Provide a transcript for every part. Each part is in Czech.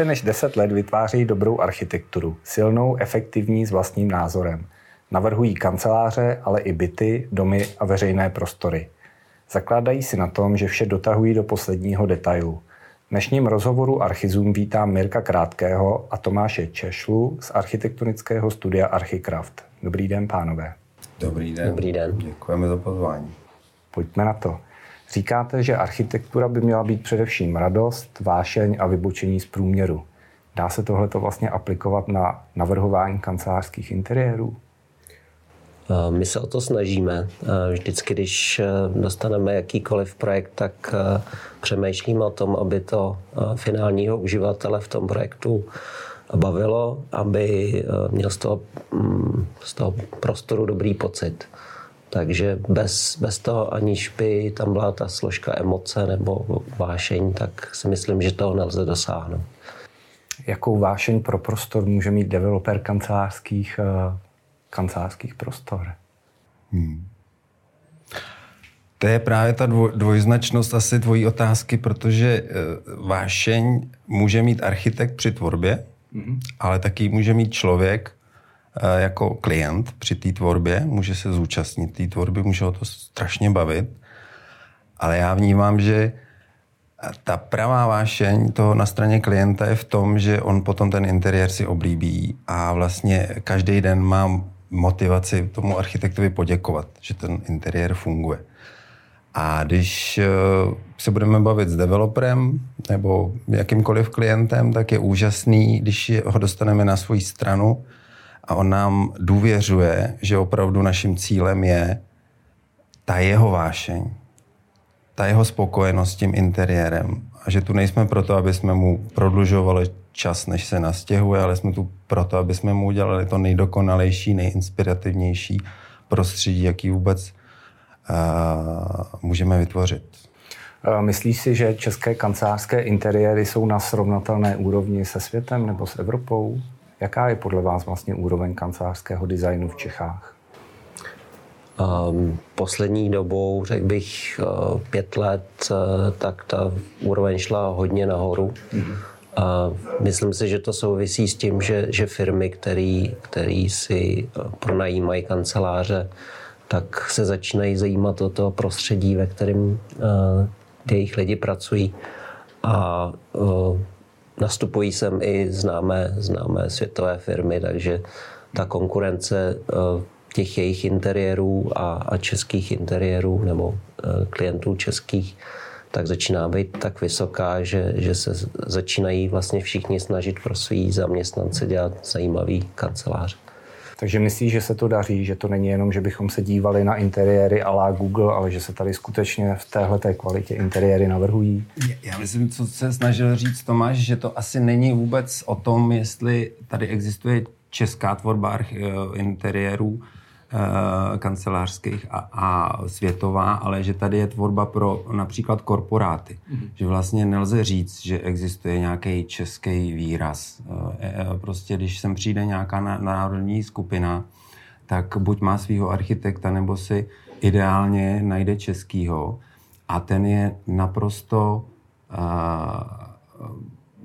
Více než 10 let vytváří dobrou architekturu, silnou, efektivní s vlastním názorem. Navrhují kanceláře, ale i byty, domy a veřejné prostory. Zakládají si na tom, že vše dotahují do posledního detailu. V dnešním rozhovoru Archizum vítám Mirka Krátkého a Tomáše Češlu z architektonického studia Archikraft. Dobrý den, pánové. Dobrý den. Dobrý den. Děkujeme za pozvání. Pojďme na to. Říkáte, že architektura by měla být především radost, vášeň a vybočení z průměru. Dá se tohleto vlastně aplikovat na navrhování kancelářských interiérů? My se o to snažíme. Vždycky, když e, dostaneme jakýkoliv projekt, tak e, přemýšlíme o tom, aby to e, finálního uživatele v tom projektu bavilo, aby měl z toho, mm, z toho prostoru dobrý pocit. Takže bez, bez toho, aniž by tam byla ta složka emoce nebo vášeň, tak si myslím, že toho nelze dosáhnout. Jakou vášeň pro prostor může mít developer kancelářských, eh, kancelářských prostor? Hmm. To je právě ta dvojznačnost asi tvojí otázky, protože eh, vášeň může mít architekt při tvorbě, mm-hmm. ale taky může mít člověk, jako klient při té tvorbě, může se zúčastnit té tvorby, může ho to strašně bavit, ale já vnímám, že ta pravá vášeň toho na straně klienta je v tom, že on potom ten interiér si oblíbí a vlastně každý den má motivaci tomu architektovi poděkovat, že ten interiér funguje. A když eh, se budeme bavit s developerem nebo jakýmkoliv klientem, tak je úžasný, když ho dostaneme na svou stranu a on nám důvěřuje, že opravdu naším cílem je ta jeho vášeň, ta jeho spokojenost s tím interiérem a že tu nejsme proto, aby jsme mu prodlužovali čas, než se nastěhuje, ale jsme tu proto, aby jsme mu udělali to nejdokonalejší, nejinspirativnější prostředí, jaký vůbec uh, můžeme vytvořit. Myslíš si, že české kancelářské interiéry jsou na srovnatelné úrovni se světem nebo s Evropou? Jaká je podle vás vlastně úroveň kancelářského designu v Čechách? Um, poslední dobou, řekl bych, uh, pět let, uh, tak ta úroveň šla hodně nahoru. Mm-hmm. A myslím si, že to souvisí s tím, že, že firmy, které si pronajímají kanceláře, tak se začínají zajímat o to prostředí, ve kterém uh, jejich lidi pracují. A uh, nastupují sem i známé, známé světové firmy, takže ta konkurence eh, těch jejich interiérů a, a českých interiérů nebo eh, klientů českých tak začíná být tak vysoká, že, že se začínají vlastně všichni snažit pro svý zaměstnance dělat zajímavý kancelář. Takže myslíš, že se to daří, že to není jenom, že bychom se dívali na interiéry a la Google, ale že se tady skutečně v téhle té kvalitě interiéry navrhují? Já myslím, co se snažil říct Tomáš, že to asi není vůbec o tom, jestli tady existuje česká tvorba interiérů, Eh, kancelářských a, a světová, ale že tady je tvorba pro například korporáty. Mm-hmm. Že vlastně nelze říct, že existuje nějaký český výraz. Eh, eh, prostě když sem přijde nějaká národní skupina, tak buď má svého architekta, nebo si ideálně najde českýho a ten je naprosto uh,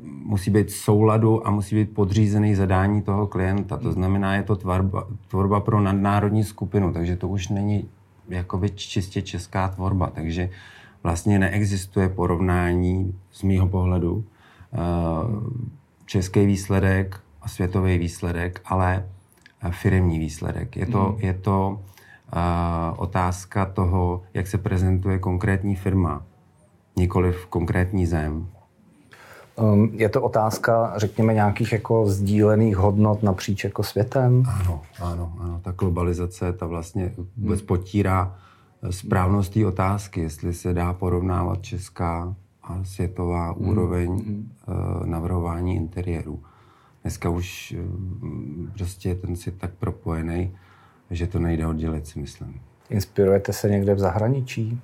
musí být v souladu a musí být podřízený zadání toho klienta. To znamená, je to tvorba, tvorba pro nadnárodní skupinu, takže to už není jakoby čistě česká tvorba. Takže vlastně neexistuje porovnání z mýho pohledu eh, český výsledek a světový výsledek, ale eh, firmní výsledek. Je to, mm. je to uh, otázka toho, jak se prezentuje konkrétní firma, nikoliv konkrétní zem. Um, je to otázka, řekněme, nějakých jako sdílených hodnot napříč jako světem? Ano, ano, ano. Ta globalizace, ta vlastně vůbec hmm. potírá správnost té otázky, jestli se dá porovnávat česká a světová hmm. úroveň hmm. Uh, navrhování interiérů. Dneska už uh, prostě ten svět tak propojený, že to nejde oddělit, si myslím. Inspirujete se někde v zahraničí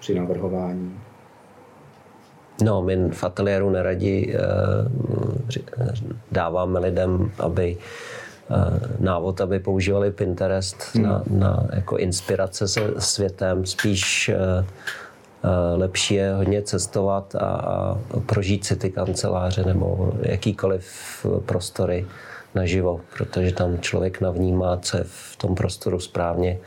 při navrhování? No, my v ateliéru neradi eh, dáváme lidem, aby eh, návod, aby používali Pinterest hmm. na, na jako inspirace se světem. Spíš eh, lepší je hodně cestovat a, a prožít si ty kanceláře nebo jakýkoliv prostory naživo, protože tam člověk navnímá, co je v tom prostoru správně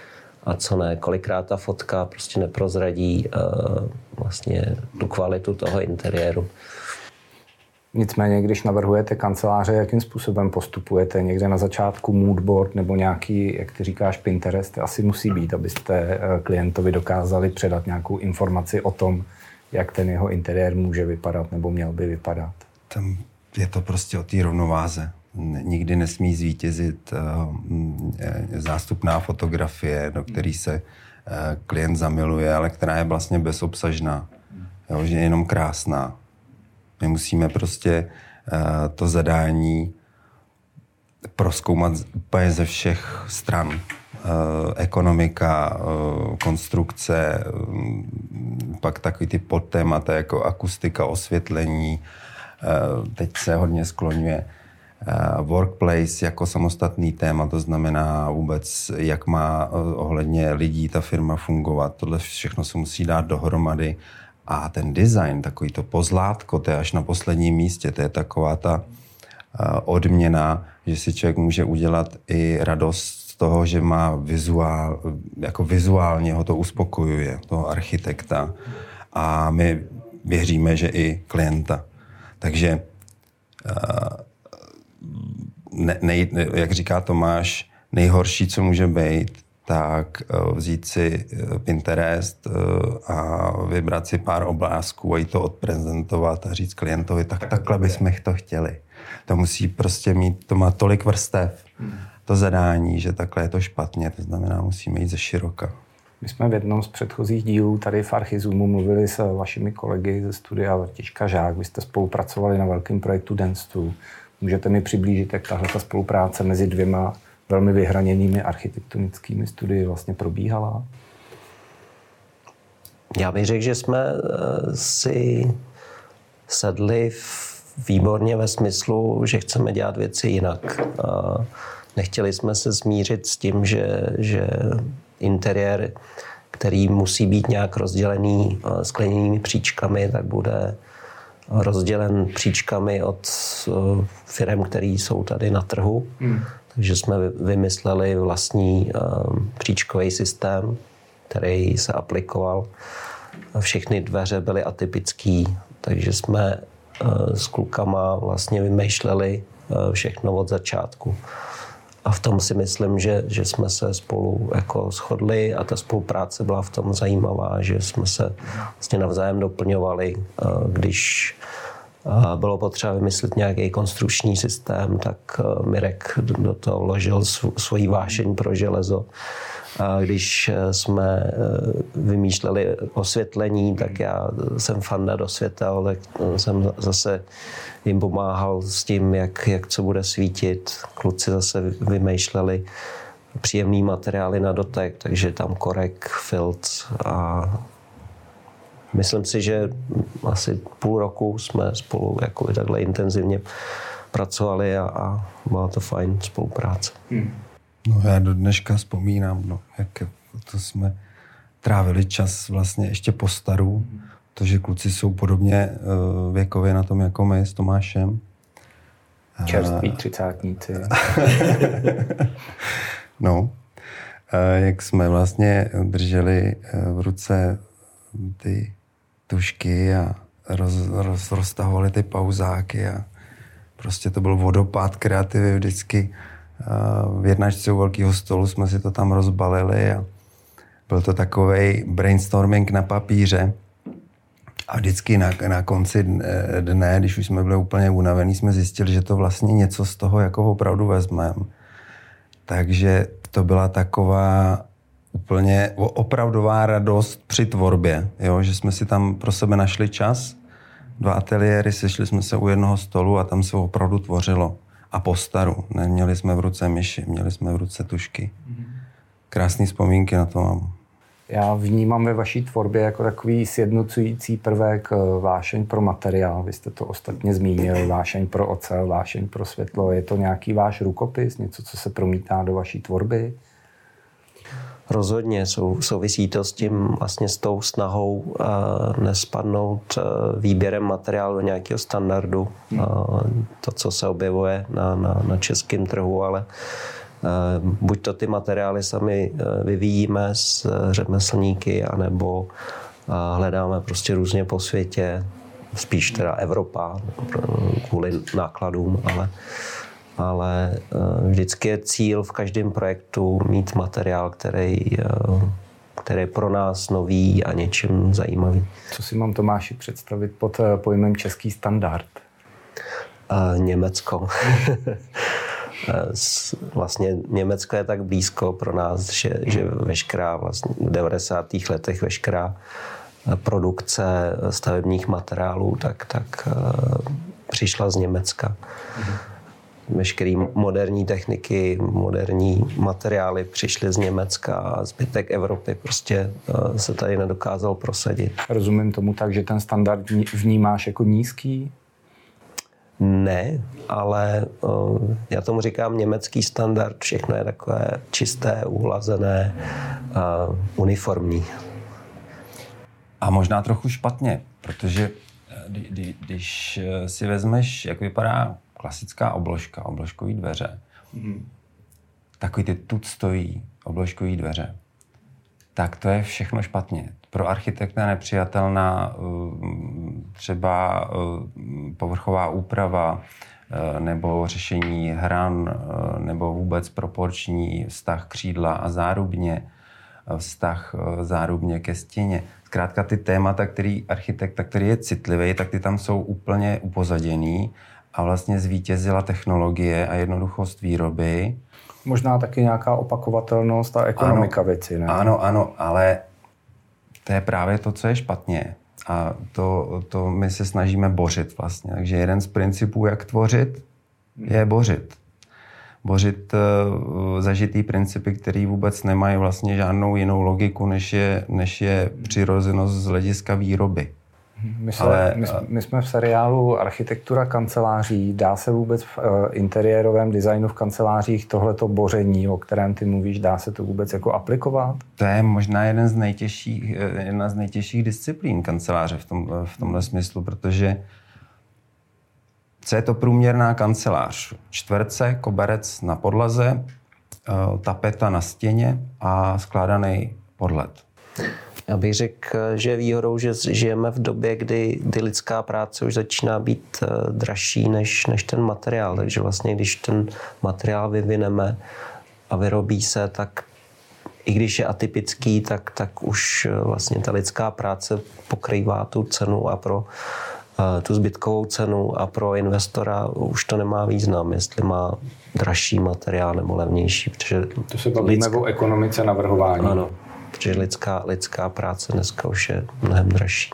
a co ne. Kolikrát ta fotka prostě neprozradí uh, vlastně tu kvalitu toho interiéru. Nicméně, když navrhujete kanceláře, jakým způsobem postupujete? Někde na začátku moodboard nebo nějaký, jak ty říkáš, Pinterest asi musí být, abyste eh, klientovi dokázali předat nějakou informaci o tom, jak ten jeho interiér může vypadat nebo měl by vypadat. Tam je to prostě o té rovnováze. Nikdy nesmí zvítězit eh, zástupná fotografie, do které se eh, klient zamiluje, ale která je vlastně bezobsažná. Jo, že je jenom krásná my musíme prostě to zadání proskoumat úplně ze všech stran. Ekonomika, konstrukce, um, pak takový ty podtémata jako akustika, osvětlení. Teď se hodně skloňuje workplace jako samostatný téma, to znamená vůbec, jak má ohledně lidí ta firma fungovat. Tohle všechno se musí dát dohromady a ten design, takový to pozlátko, to je až na posledním místě, to je taková ta eh, odměna, že si člověk může udělat i radost z toho, že má vizuál, jako vizuálně ho to uspokojuje, toho architekta. A my věříme, že i klienta. Takže eh, ne, ne, jak říká Tomáš, nejhorší, co může být, tak eh, vzít si eh, Pinterest eh, a vybrat si pár oblázků a jí to odprezentovat a říct klientovi, tak, tak takhle bychom to chtěli. To musí prostě mít, to má tolik vrstev, to zadání, že takhle je to špatně, to znamená, musíme jít ze široka. My jsme v jednom z předchozích dílů tady v Archizumu mluvili s vašimi kolegy ze studia Vrtička Žák. Vy jste spolupracovali na velkém projektu 2. Můžete mi přiblížit, jak tahle ta spolupráce mezi dvěma velmi vyhraněnými architektonickými studii vlastně probíhala? Já bych řekl, že jsme eh, si sedli výborně ve smyslu, že chceme dělat věci jinak. A nechtěli jsme se zmířit s tím, že, že interiér, který musí být nějak rozdělený eh, skleněnými příčkami, tak bude rozdělen příčkami od eh, firm, které jsou tady na trhu. Hmm. Takže jsme vymysleli vlastní um, příčkový systém, který se aplikoval. Všechny dveře byly atypický, takže jsme uh, s klukama vlastně vymýšleli všechno od začátku. A v tom si myslím, že, že jsme se spolu jako shodli a ta spolupráce byla v tom zajímavá, že jsme se vlastně navzájem doplňovali, když bylo potřeba vymyslet nějaký konstrukční systém, tak eh, Mirek do toho vložil svoji vášeň pro železo. Když eh, jsme eh, vymýšleli osvětlení, tak já jsem fanda do světel, tak jsem zase jim pomáhal s tím, jak, jak co bude svítit. Kluci zase vymýšleli příjemný materiály na dotek, takže tam korek, filc a Myslím si, že asi půl roku jsme spolu jako takhle intenzivně pracovali a, a byla to fajn spolupráce. Hmm. No já do dneška vzpomínám, no, jak to jsme trávili čas vlastně ještě po staru, protože kluci jsou podobně uh, věkově na tom jako my s Tomášem. Čerství třicátníci. no, jak jsme vlastně drželi v ruce ty tušky a roz, roz, roztahovali ty pauzáky a prostě to byl vodopád kreativy vždycky. V jednačce u velkého stolu jsme si to tam rozbalili a byl to takový brainstorming na papíře. A vždycky na, na konci dne, když už jsme byli úplně unavení, jsme zjistili, že to vlastně něco z toho jako opravdu vezmeme. Takže to byla taková úplně opravdová radost při tvorbě, jo? že jsme si tam pro sebe našli čas, dva ateliéry, sešli jsme se u jednoho stolu a tam se opravdu tvořilo. A po staru. Neměli jsme v ruce myši, měli jsme v ruce tušky. Krásné vzpomínky na to mám. Já vnímám ve vaší tvorbě jako takový sjednocující prvek eh, vášeň pro materiál. Vy jste to ostatně zmínil, vášeň pro ocel, vášeň pro světlo. Je to nějaký váš rukopis, něco, co se promítá do vaší tvorby? Rozhodně sou, souvisí to s tím vlastně s tou snahou uh, nespadnout uh, výběrem materiálu do nějakého standardu. Uh, to, co se objevuje na, na, na českém trhu, ale uh, buď to ty materiály sami uh, vyvíjíme s uh, řemeslníky, anebo uh, hledáme prostě různě po světě, spíš teda Evropa kvůli nákladům, ale uh, ale eh, vždycky je cíl v každém projektu mít materiál, který, eh, který je pro nás nový a něčím zajímavý. Co si mám Tomáši představit pod eh, pojmem český standard? Německo. vlastně Německo je tak blízko pro nás, že, že veškerá vlastně v 90. letech veškerá produkce stavebních materiálů tak, tak přišla z Německa. Mm-hmm veškeré moderní techniky, moderní materiály přišly z Německa a zbytek Evropy prostě eh, se tady nedokázal prosadit. Rozumím tomu tak, že ten standard vnímáš jako nízký? Ne, ale uh, já tomu říkám německý standard, všechno je takové čisté, uhlazené, uh, uniformní. A možná trochu špatně, protože když si vezmeš, jak vypadá klasická obložka, obložkový dveře. Mm. Takový ty tu stojí obložkový dveře. Tak to je všechno špatně. Pro architekta nepřijatelná uh, třeba uh, povrchová úprava uh, nebo řešení hran nebo vůbec proporční vztah křídla a zárubně, vztah zárubně ke stěně. Zkrátka ty témata, který architekt, který je citlivý, tak ty tam jsou úplně upozaděný a vlastně zvítězila technologie a jednoduchost výroby. Možná taky nějaká opakovatelnost a ekonomika ano, věci, ne? Ano, ano, ale to je právě to, co je špatně. A to, to my se snažíme bořit vlastně. Takže jeden z principů, jak tvořit, je bořit. Bořit uh, zažitý principy, které vůbec nemají vlastně žádnou jinou logiku, než je, než je přirozenost z hlediska výroby. My, se, Ale, my, my jsme v seriálu Architektura kanceláří. Dá se vůbec v uh, interiérovém designu v kancelářích tohleto boření, o kterém ty mluvíš, dá se to vůbec jako aplikovat? To je možná jeden z nejtěžších, eh, jedna z nejtěžších disciplín kanceláře v, tom, v tomhle smyslu, protože co je to průměrná kancelář? Čtverce, koberec na podlaze, tapeta na stěně a skládaný podled. Já bych řekl, že je výhodou, že žijeme v době, kdy, kdy lidská práce už začíná být eh, dražší než, než ten materiál. Takže vlastně, když ten materiál vyvineme a vyrobí se, tak i když je atypický, tak, tak už eh, vlastně ta lidská práce pokrývá tu cenu a pro uh, tu zbytkovou cenu a pro investora už to nemá význam, jestli má dražší materiál nebo levnější. Protože to se bavíme lidská... o ekonomice navrhování. Ano, protože lidská, lidská práce dneska už je mnohem dražší.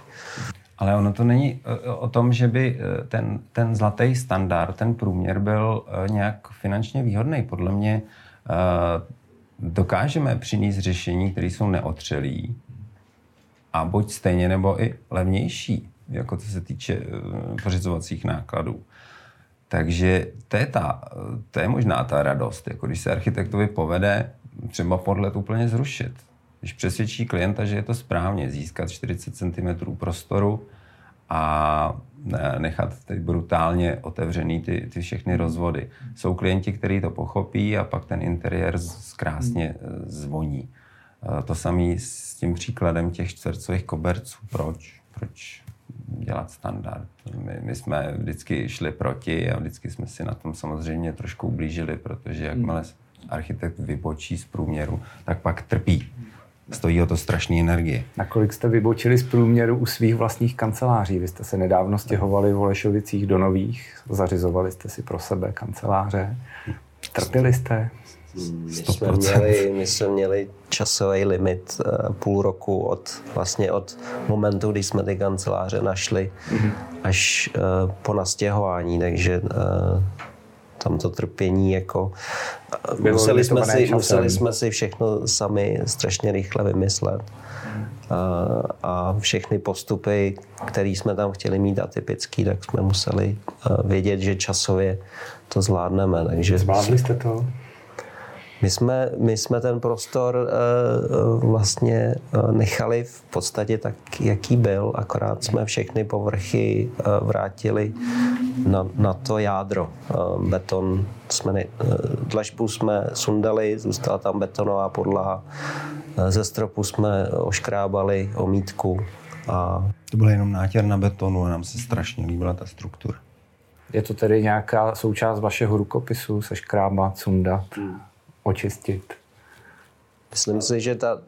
Ale ono to není e, o tom, že by e, ten, ten zlatý standard, ten průměr byl e, nějak finančně výhodný. Podle mě dokážeme přinést řešení, které jsou neotřelí a buď stejně nebo i levnější, jako co se týče pořizovacích nákladů. Takže to je, ta, to je možná ta radost, jako když se architektovi povede třeba podlet úplně zrušit když přesvědčí klienta, že je to správně, získat 40 cm prostoru a nechat teď brutálně otevřený ty, ty všechny rozvody. Jsou klienti, kteří to pochopí a pak ten interiér krásně hmm. eh, zvoní. Eh, to samé s tím příkladem těch čtvercových koberců. Proč? Proč dělat standard? My, my jsme vždycky šli proti a vždycky jsme si na tom samozřejmě trošku ublížili, protože jakmile hmm. architekt vybočí z průměru, tak pak trpí. Stojí o to strašné energie. Nakolik jste vybočili z průměru u svých vlastních kanceláří? Vy jste se nedávno stěhovali v Olešovicích do Nových, zařizovali jste si pro sebe kanceláře. Trpěli jste? My jsme, měli, my jsme měli časový limit uh, půl roku od, vlastně od momentu, kdy jsme ty kanceláře našli, mm-hmm. až uh, po nastěhování, takže uh, tam to trpění jako... museli jsme, si, museli jsme si všechno sami strašně rychle vymyslet. A, a všechny postupy, které jsme tam chtěli mít atypický, tak jsme museli vědět, že časově to zvládneme. Takže... Zvládli jste to? My jsme, my jsme ten prostor uh, vlastně nechali v podstatě tak, jaký byl, akorát jsme všechny povrchy vrátili na, na to jádro. Uh, beton jsme ne, uh, dlažbu jsme sundali, zůstala tam betonová podlaha, uh, ze stropu jsme oškrábali omítku. A... To byl jenom nátěr na betonu a nám se strašně líbila ta struktura. Je to tedy nějaká součást vašeho rukopisu, seškrábat, sundat? Hmm očistit? Myslím si, že ta,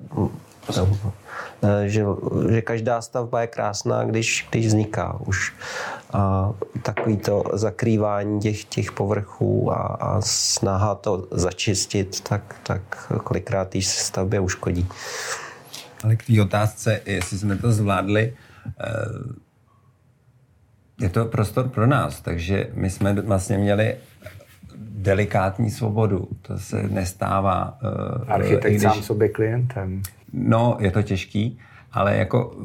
že, že každá stavba je krásná, když, když vzniká už. A takový to zakrývání těch, těch povrchů a, a snaha to začistit, tak, tak kolikrát té stavbě uškodí. Ale k té otázce, jestli jsme to zvládli, eh, je to prostor pro nás, takže my jsme vlastně měli delikátní svobodu. To se nestává. Uh, Architekt když... sám sobě klientem. No, je to těžký, ale jako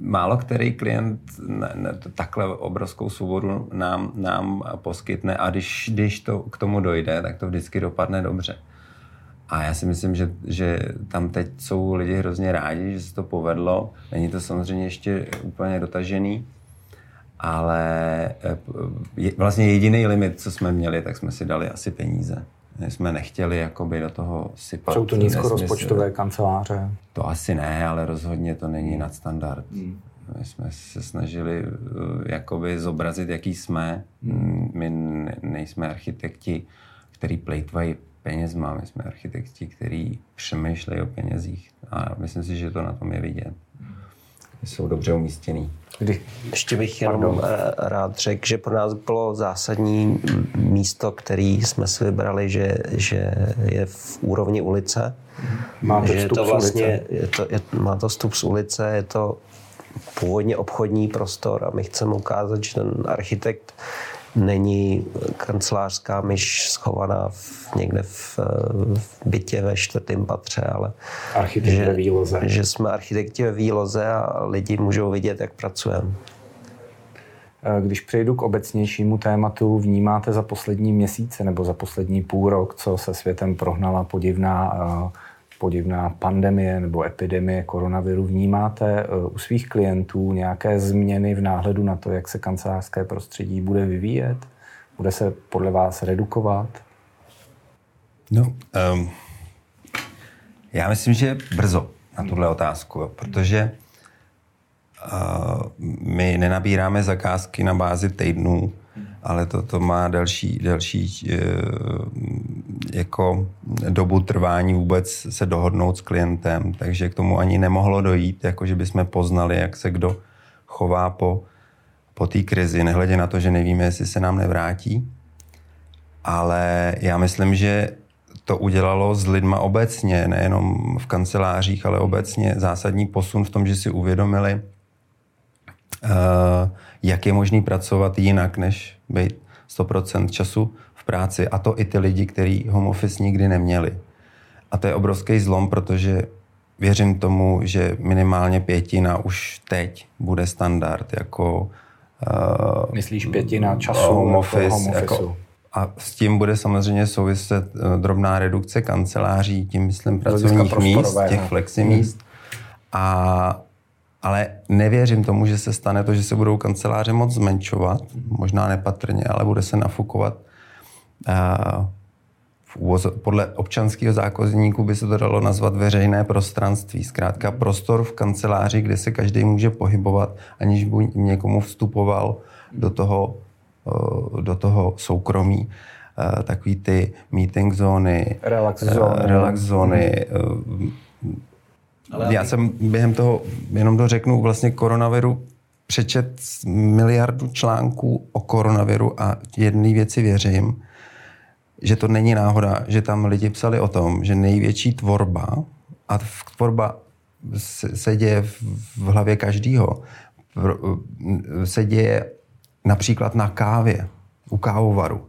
málo který klient ne, ne, takhle obrovskou svobodu nám, nám poskytne a když, když to k tomu dojde, tak to vždycky dopadne dobře. A já si myslím, že, že tam teď jsou lidi hrozně rádi, že se to povedlo. Není to samozřejmě ještě úplně dotažený, ale eh, je, vlastně jediný limit, co jsme měli, tak jsme si dali asi peníze. My jsme nechtěli jakoby do toho sypat. Jsou to nízkorozpočtové kanceláře? To asi ne, ale rozhodně to není nadstandard. Hmm. My jsme se snažili eh, jakoby zobrazit, jaký jsme. Hmm. My nejsme architekti, který plejtvají penězma. My jsme architekti, který přemýšlejí o penězích. A myslím si, že to na tom je vidět. Jsou dobře umístěný. Kdy? Ještě bych jenom Pardon. Eh, rád řekl, že pro nás bylo zásadní místo, který jsme si vybrali, že, že je v úrovni ulice. Má to že to vlastně, je to, je, má to vstup z ulice, je to původně obchodní prostor a my chceme ukázat, že ten architekt není kancelářská myš schovaná v, někde v, v bytě ve čtvrtém patře, ale Architekt že, ve výloze. že jsme architekti ve výloze a lidi můžou vidět, jak pracujeme. Eh, když přejdu k obecnějšímu tématu, vnímáte za poslední měsíce nebo za poslední půl rok, co se světem prohnala podivná uh, podivná pandemie nebo epidemie koronaviru, vnímáte eh, u svých klientů nějaké změny v náhledu na to, jak se kancelářské prostředí bude vyvíjet? Bude se podle vás redukovat? No, um, já myslím, že brzo na tuhle otázku, protože my nenabíráme zakázky na bázi týdnů, ale to, to má delší, delší eh, jako dobu trvání vůbec se dohodnout s klientem, takže k tomu ani nemohlo dojít, jako že bychom poznali, jak se kdo chová po, po té krizi, nehledě na to, že nevíme, jestli se nám nevrátí. Ale já myslím, že to udělalo s lidma obecně, nejenom v kancelářích, ale obecně zásadní posun v tom, že si uvědomili, jak je možný pracovat jinak, než být 100% času v práci. A to i ty lidi, kteří home office nikdy neměli. A to je obrovský zlom, protože věřím tomu, že minimálně pětina už teď bude standard. Jako, uh, Myslíš pětina času home office, home office. Jako, a s tím bude samozřejmě souviset uh, drobná redukce kanceláří, tím myslím pracovních míst, těch fleximíst. Hmm. A ale nevěřím tomu, že se stane to, že se budou kanceláře moc zmenšovat, možná nepatrně, ale bude se nafukovat. podle občanského zákonníku by se to dalo nazvat veřejné prostranství. Zkrátka prostor v kanceláři, kde se každý může pohybovat, aniž by někomu vstupoval do toho, do toho soukromí. Takový ty meeting zóny, relax zóny, relax zóny ale Já jsem během toho, jenom dořeknu, vlastně koronaviru přečet miliardu článků o koronaviru a jedné věci věřím, že to není náhoda, že tam lidi psali o tom, že největší tvorba, a tvorba se, se děje v, v hlavě každýho, se děje například na kávě, u kávovaru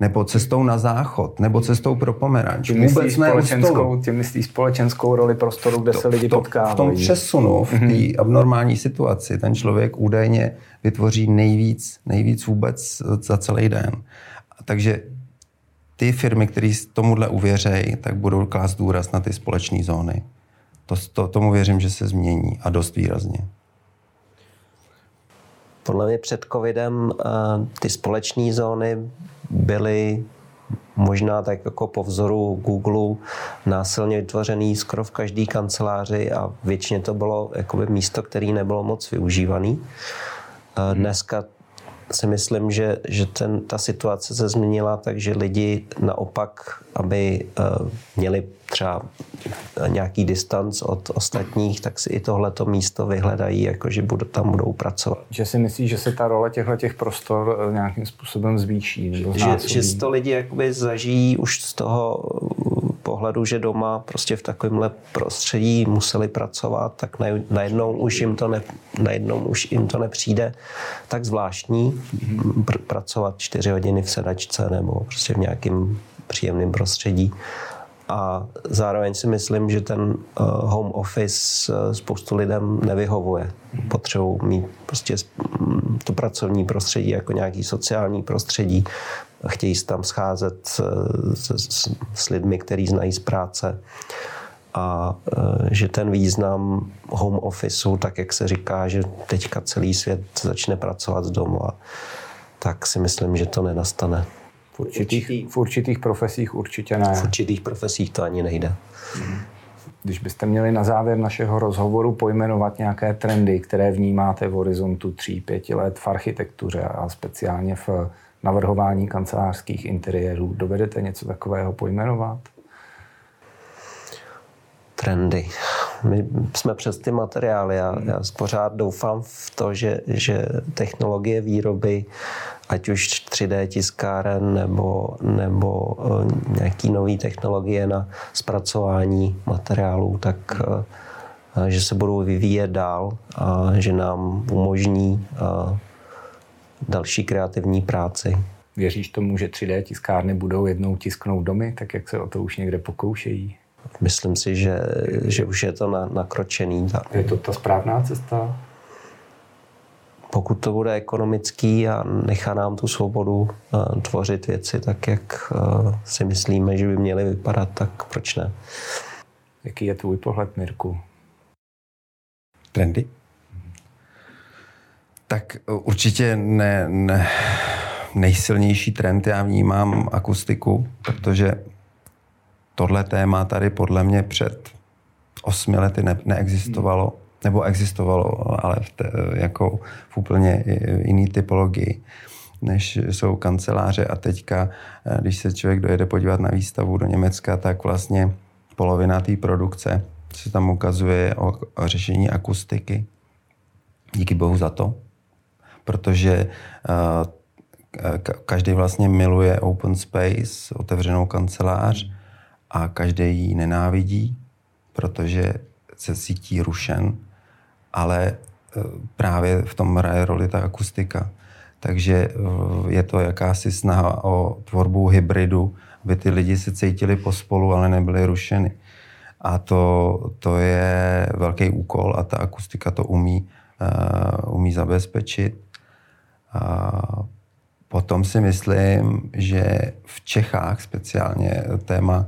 nebo cestou na záchod, nebo cestou pro pomeranč. Tím myslíš, společenskou, tím myslíš společenskou roli prostoru, kde to, se lidi to, potkávají. V tom přesunu, v té mm-hmm. abnormální situaci, ten člověk údajně vytvoří nejvíc, nejvíc vůbec za celý den. Takže ty firmy, které tomuhle uvěřejí, tak budou klást důraz na ty společné zóny. To, to, tomu věřím, že se změní a dost výrazně. Podle mě před covidem uh, ty společné zóny byly možná tak jako po vzoru Google násilně vytvořený skoro v každé kanceláři a většině to bylo jakoby místo, které nebylo moc využívaný. Uh, dneska si myslím, že, že ten, ta situace se změnila, takže lidi naopak, aby uh, měli třeba nějaký distanc od ostatních, tak si i tohleto místo vyhledají, jako že budou, tam budou pracovat. Že si myslíš, že se ta role těchto těch prostor eh, nějakým způsobem zvýší? Že, že to lidi jakoby zažijí už z toho pohledu, že doma prostě v takovémhle prostředí museli pracovat, tak najednou už jim to, ne, najednou už jim to nepřijde tak zvláštní mm-hmm. pr- pracovat čtyři hodiny v sedačce nebo prostě v nějakém příjemném prostředí. A zároveň si myslím, že ten uh, home office uh, spoustu lidem nevyhovuje. Mm-hmm. Potřebují mít prostě to pracovní prostředí jako nějaký sociální prostředí, chtějí se tam scházet s, s, s lidmi, kteří znají z práce a e, že ten význam home officeu, tak jak se říká, že teďka celý svět začne pracovat z domu, tak si myslím, že to nenastane. V určitých, v určitých profesích určitě ne. V určitých profesích to ani nejde. Když byste měli na závěr našeho rozhovoru pojmenovat nějaké trendy, které vnímáte v horizontu 3-5 let v architektuře a speciálně v navrhování kancelářských interiérů. Dovedete něco takového pojmenovat? Trendy. My jsme přes ty materiály. Já, já pořád doufám v to, že, že technologie výroby, ať už 3D tiskáren nebo, nebo uh, nějaký nové technologie na zpracování materiálů, tak uh, že se budou vyvíjet dál a že nám umožní uh, další kreativní práci. Věříš tomu, že 3D tiskárny budou jednou tisknout domy, tak jak se o to už někde pokoušejí? Myslím si, že, že už je to na, nakročený. Je to ta správná cesta? Pokud to bude ekonomický a nechá nám tu svobodu uh, tvořit věci tak, jak uh, si myslíme, že by měly vypadat, tak proč ne? Jaký je tvůj pohled, Mirku? Trendy? Tak určitě ne, ne, nejsilnější trend já vnímám akustiku, protože tohle téma tady podle mě před osmi lety ne, neexistovalo, nebo existovalo, ale v te, jako v úplně jiný typologii než jsou kanceláře a teďka, když se člověk dojede podívat na výstavu do Německa, tak vlastně polovina té produkce se tam ukazuje o, o řešení akustiky. Díky bohu za to protože eh, každý vlastně miluje open space, otevřenou kancelář a každý ji nenávidí, protože se cítí rušen, ale eh, právě v tom hraje roli ta akustika. Takže eh, je to jakási snaha o tvorbu hybridu, aby ty lidi se cítili pospolu, ale nebyli rušeny. A to, to je velký úkol a ta akustika to umí, uh, umí zabezpečit. A potom si myslím, že v Čechách speciálně téma,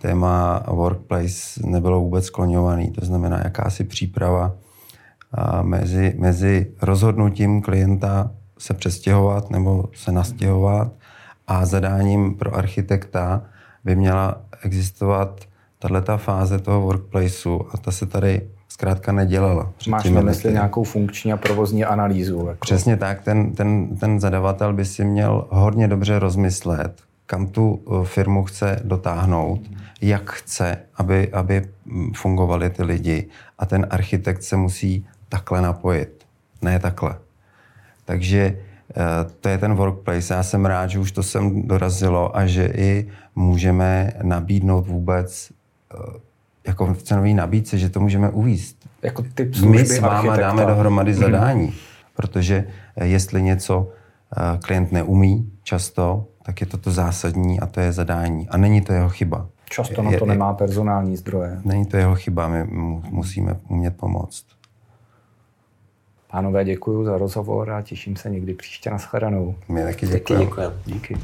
téma workplace nebylo vůbec skloňovaný. To znamená jakási příprava mezi, mezi rozhodnutím klienta se přestěhovat nebo se nastěhovat a zadáním pro architekta by měla existovat tato fáze toho workplaceu a ta se tady zkrátka nedělala. Máš na mysli nějakou funkční a provozní analýzu. Jako. Přesně tak. Ten, ten, ten zadavatel by si měl hodně dobře rozmyslet, kam tu eh, firmu chce dotáhnout, jak chce, aby, aby mm, fungovali ty lidi. A ten architekt se musí takhle napojit, ne takhle. Takže eh, to je ten workplace. Já jsem rád, že už to sem dorazilo a že i můžeme nabídnout vůbec eh, jako v cenové nabídce, že to můžeme uvízt. Jako typ My s váma dáme dohromady mhm. zadání, hmm. protože eh, jestli něco eh, klient neumí často, tak je to to zásadní a to je zadání. A není to jeho chyba. Často na to je, nemá personální zdroje. Není to jeho chyba, my musíme umět pomoct. Pánové, děkuji za rozhovor a těším se někdy příště na shledanou. My taky děkujeme. Díky. Díky.